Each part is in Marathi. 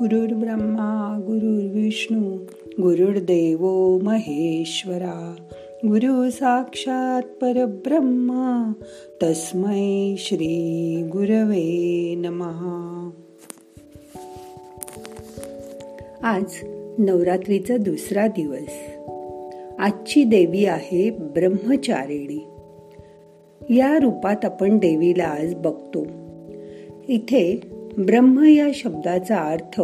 गुरुर् ब्रह्मा गुरुर्विष्णू गुरुर्देव महेश्वरा गुरु साक्षात परब्रह्मा तस्मै श्री गुरवे नमहा आज नवरात्रीचा दुसरा दिवस. आजची देवी आहे ब्रह्मचारिणी. या रूपात आपण देवीला आज बघतो. इथे ब्रह्म या शब्दाचा अर्थ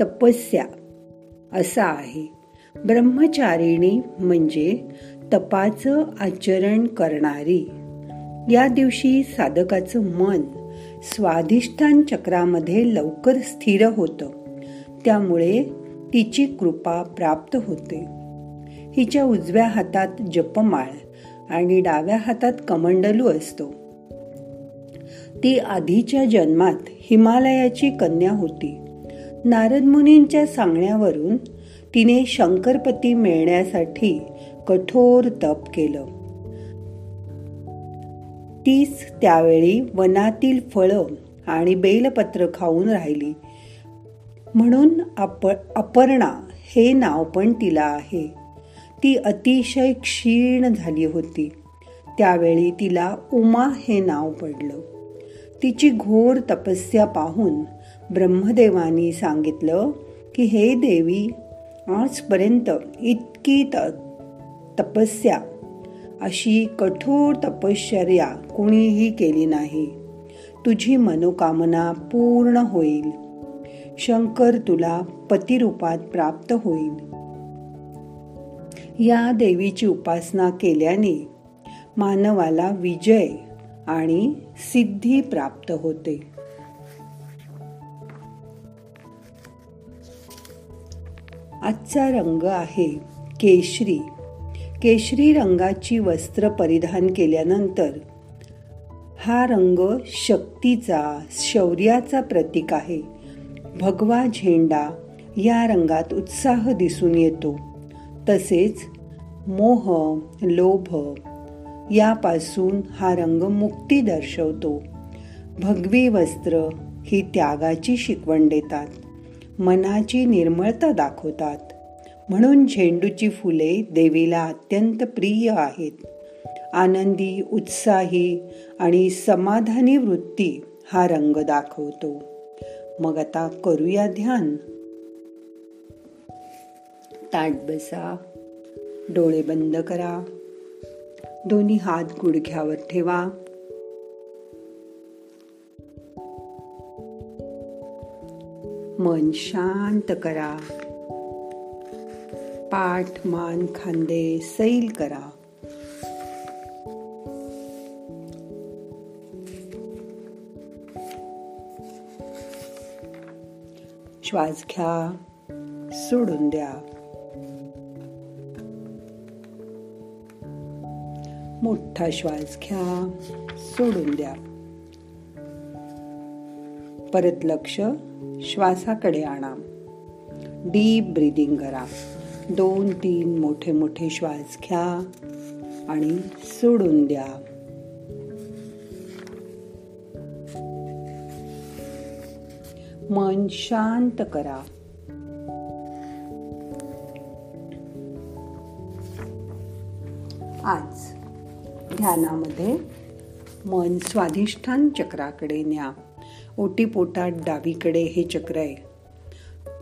तपस्या असा आहे. ब्रह्मचारिणी म्हणजे तपाचं आचरण करणारी. या दिवशी साधकाचं मन स्वाधिष्ठान चक्रामध्ये लवकर स्थिर होतं. त्यामुळे तिची कृपा प्राप्त होते. हिच्या उजव्या हातात जपमाळ आणि डाव्या हातात कमंडलू असतो. ती आधीच्या जन्मात हिमालयाची कन्या होती. नारद मुनींच्या सांगण्यावरून तिने शंकरपती मिळण्यासाठी कठोर तप केलं. तीच त्यावेळी वनातील फळं आणि बेलपत्र खाऊन राहिली. म्हणून अप अपर्णा हे नाव पण तिला आहे. ती अतिशय क्षीण झाली होती. त्यावेळी तिला उमा हे नाव पडलं. तिची घोर तपस्या पाहून ब्रह्मदेवानी सांगितलं की हे देवी आजपर्यंत इतकी त तपस्या अशी कठोर तपश्चर्या कुणीही केली नाही. तुझी मनोकामना पूर्ण होईल. शंकर तुला पतिरूपात प्राप्त होईल. या देवीची उपासना केल्याने मानवाला विजय आणि सिद्धी प्राप्त होते. आजचा रंग आहे केशरी. केशरी रंगाची वस्त्र परिधान केल्यानंतर हा रंग शक्तीचा शौर्याचा प्रतीक आहे. भगवा झेंडा या रंगात उत्साह दिसून येतो. तसेच मोह लोभ यापासून हा रंग मुक्ती दर्शवतो. भगवी वस्त्र ही त्यागाची शिकवण देतात. मनाची निर्मळता दाखवतात. म्हणून झेंडूची फुले देवीला अत्यंत प्रिय आहेत. आनंदी उत्साही आणि समाधानी वृत्ती हा रंग दाखवतो. मग आता करूया ध्यान. ताट बसा. डोळे बंद करा. दोन्ही हात गुडघ्यावर ठेवा. मन शांत करा. पाठ मान खांदे सैल करा. श्वास घ्या सोडून द्या. मोठा श्वास घ्या सोडून द्या. परत लक्ष श्वासाकडे आणा. डीप ब्रीदिंग करा. दोन तीन मोठे मोठे श्वास घ्या आणि सोडून द्या. मन शांत करा. आज ध्यानामध्ये मन स्वाधिष्ठान चक्राकडे न्या. ओटीपोटात डावीकडे हे चक्र आहे.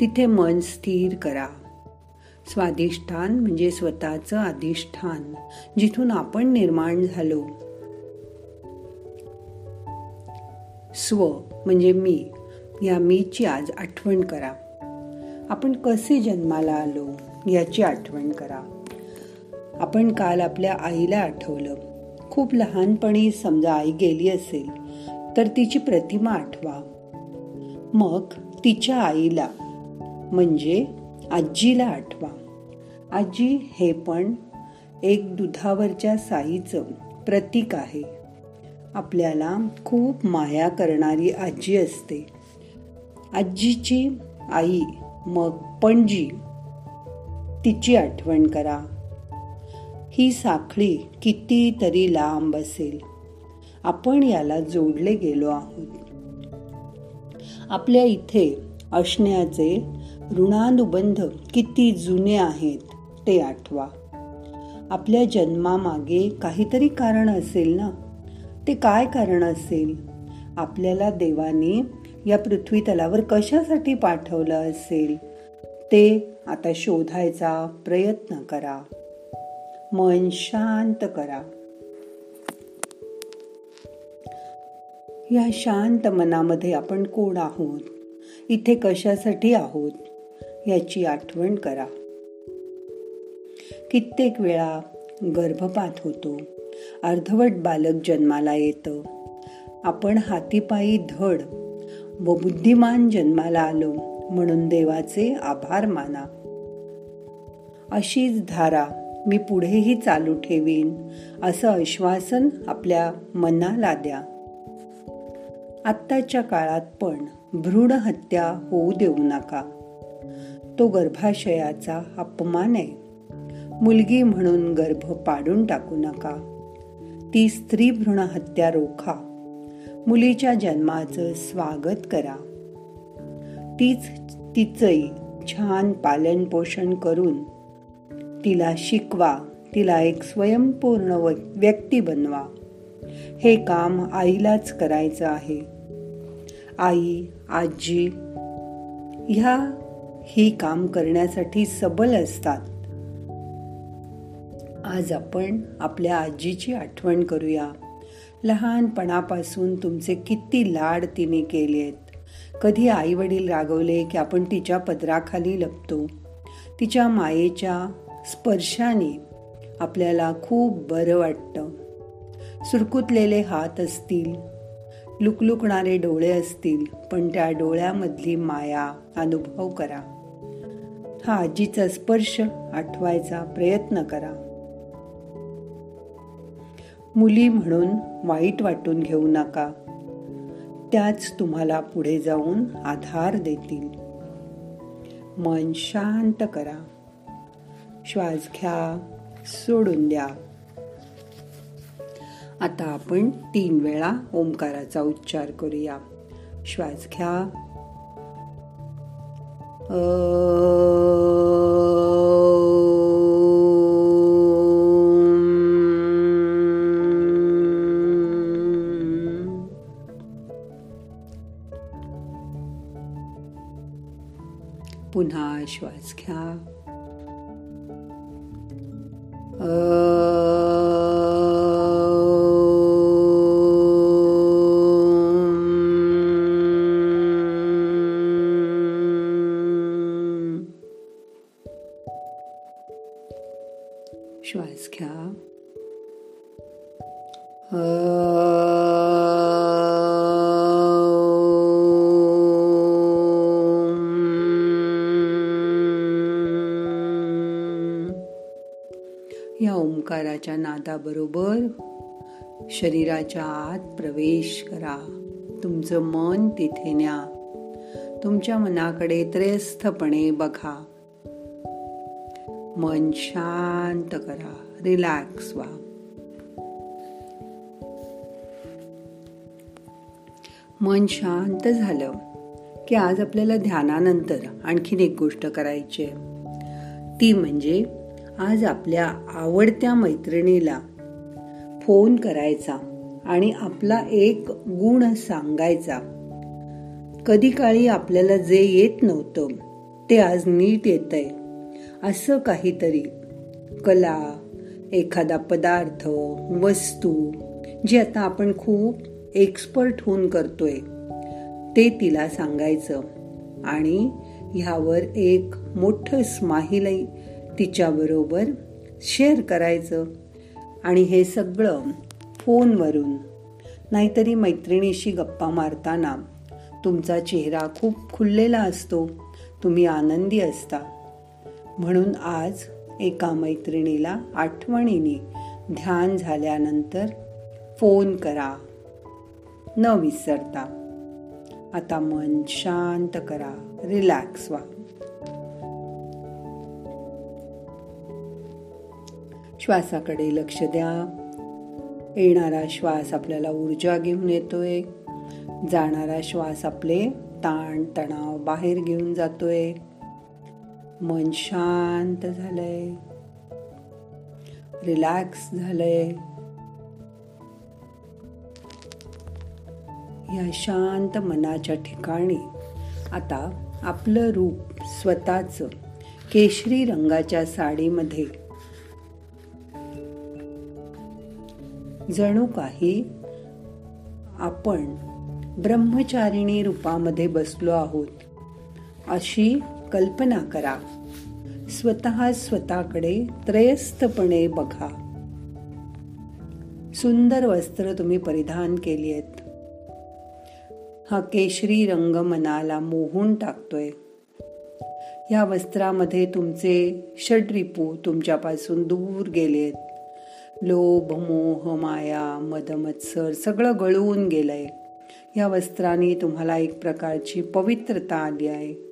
तिथे मन स्थिर करा. स्वाधिष्ठान म्हणजे स्वतःचं अधिष्ठान जिथून आपण निर्माण झालो. स्व म्हणजे मी या मीची आज आठवण करा. आपण कसे जन्माला आलो याची आठवण करा. आपण काल आपल्या आईला आठवलं. खूप लहानपणी समजा आई गेली असेल तर तिची प्रतिमा आठवा. मग तिच्या आईला म्हणजे आजीला आठवा. आजी हे पण एक दुधावरच्या साईचं प्रतीक आहे. आपल्याला खूप माया करणारी आजी असते. आजीची आई मग पणजी तिची आठवण करा. ही साखळी कितीतरी लांब असेल. आपण याला जोडले गेलो आहोत. आपल्या इथे असण्याचे ऋणानुबंध किती जुने आहेत ते आठवा. आपल्या जन्मामागे काहीतरी कारण असेल ना? ते काय कारण असेल? आपल्याला देवाने या पृथ्वी तलावर कशासाठी पाठवलं असेल? ते आता शोधायचा प्रयत्न करा. मन शांत करा. या शांत मनामध्ये आपण कोण आहोत? इथे कशासाठी आहोत? याची आठवण करा. कित्येक वेळा गर्भपात होतो. अर्धवट बालक जन्माला येतं. आपण हातीपायी धड व बुद्धिमान जन्माला आलो म्हणून देवाचे आभार माना. अशीच धारा मी पुढेही चालू ठेवीन असं आश्वासन आपल्या मनाला द्या. आत्ताच्या काळात पण भ्रूण हत्या होऊ देऊ नका. तो गर्भाशयाचा अपमान आहे. मुलगी म्हणून गर्भ पाडून टाकू नका. ती स्त्री भ्रूण हत्या रोखा. मुलीच्या जन्माचं स्वागत करा. तीच तिचंही छान पालनपोषण करून तिला शिकवा. तिला एक स्वयंपूर्ण व्यक्ती बनवा. हे काम आईलाच करायचं आहे. आई आजी ह्या ही काम करण्यासाठी सबल असतात. आज आपण आपल्या आजीची आठवण करूया. लहानपणापासून तुमचे किती लाड तिने केलेत कधी आई वडील रागवले की आपण तिच्या पदराखाली लपतो. तिच्या मायेच्या स्पर्शाने आपल्याला खूप बरं वाटतं. सुरकुतलेले हात असतील लुकलुकणारे डोळे असतील पण त्या डोळ्यामधली माया अनुभव करा. हा आजीचा स्पर्श आठवायचा प्रयत्न करा. मुली म्हणून वाईट वाटून घेऊ नका. त्याच तुम्हाला पुढे जाऊन आधार देतील. मन शांत करा. श्वास घ्या सोडून द्या. आता आपण तीन वेळा ओंकाराचा उच्चार करूया. श्वास घ्या पुन्हा श्वास घ्या श्वास घ्या. या ओंकाराच्या नादाबरोबर शरीराच्या आत प्रवेश करा. तुमचं मन तिथे न्या. तुमच्या मनाकडे त्रेस्थपणे बघा. मन शांत करा रिलॅक्स व्हा. मन शांत झालं की आज आपल्याला ध्यानानंतर आणखीन एक गोष्ट करायची आहे. ती म्हणजे आज आपल्या आवडत्या मैत्रिणीला फोन करायचा आणि आपला एक गुण सांगायचा. कधी काळी आपल्याला जे येत नव्हतं ते आज नीट येतंय. असं काहीतरी. कला एखादा पदार्थ वस्तू जी आता आपण खूप एक्सपर्ट होऊन करतोय ते तिला सांगायचं. आणि ह्यावर एक मोठं स्माहिलही तिच्याबरोबर शेअर करायचं. आणि हे सगळं फोनवरून नाहीतरी मैत्रिणीशी गप्पा मारताना तुमचा चेहरा खूप खुललेला असतो तुम्ही आनंदी असता. म्हणून आज एका मैत्रिणीला आठवणीने ध्यान झाल्यानंतर फोन करा. न विसरता. आता मन शांत करा. रिलॅक्स व्हा. श्वासाकडे लक्ष द्या. येणारा श्वास आपल्याला ऊर्जा घेऊन येतोय. जाणारा श्वास आपले ताण तणाव बाहेर घेऊन जातोय. मन शांत झालंय. रिलॅक्स झालंय. या शांत मनाच्या ठिकाणी आता आपलं रूप स्वतःच केशरी रंगाच्या साडीमध्ये. जणू काही आपण ब्रह्मचारिणी रूपामध्ये बसलो आहोत. अशी कल्पना करा. स्वतः स्वतःकडे त्रयस्थपणे बघा. सुंदर वस्त्र तुम्ही परिधान केली आहेत. हा केशरी रंग मनाला मोहून टाकतोय. या वस्त्रामध्ये तुमचे षड्रिपू तुमच्यापासून दूर गेलेत लोभ मोह माया मदमत्सर सगळं गळून गेलंय. या वस्त्राने तुम्हाला एक प्रकारची पवित्रता आली आहे.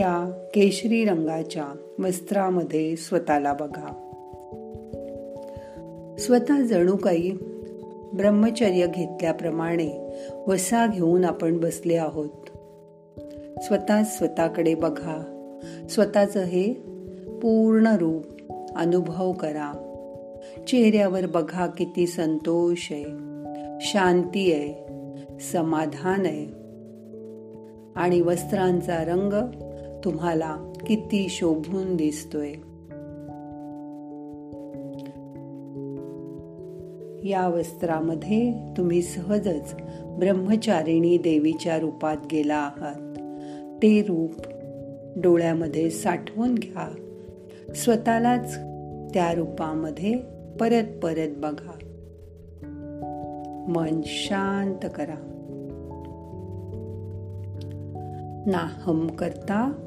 त्या केशरी रंगाच्या वस्त्रामध्ये स्वतःला बघा. स्वतः जणू काही ब्रह्मचर्य घेतल्याप्रमाणे वसा घेऊन आपण बसले आहोत. स्वतः स्वतःकडे बघा. स्वतःचं हे पूर्ण रूप अनुभव करा. चेहऱ्यावर बघा किती संतोष आहे. शांती आहे. समाधान आहे. आणि वस्त्रांचा रंग तुम्हाला किती शोभून दिसतोय. या वस्त्रामध्ये तुम्ही सहजच ब्रह्मचारिणी देवीच्या रूपात गेला आहात. ते रूप डोळ्यामध्ये साठवून घ्या. स्वतःलाच त्या रूपामध्ये परत परत बघा. मन शांत करा. नाहम करता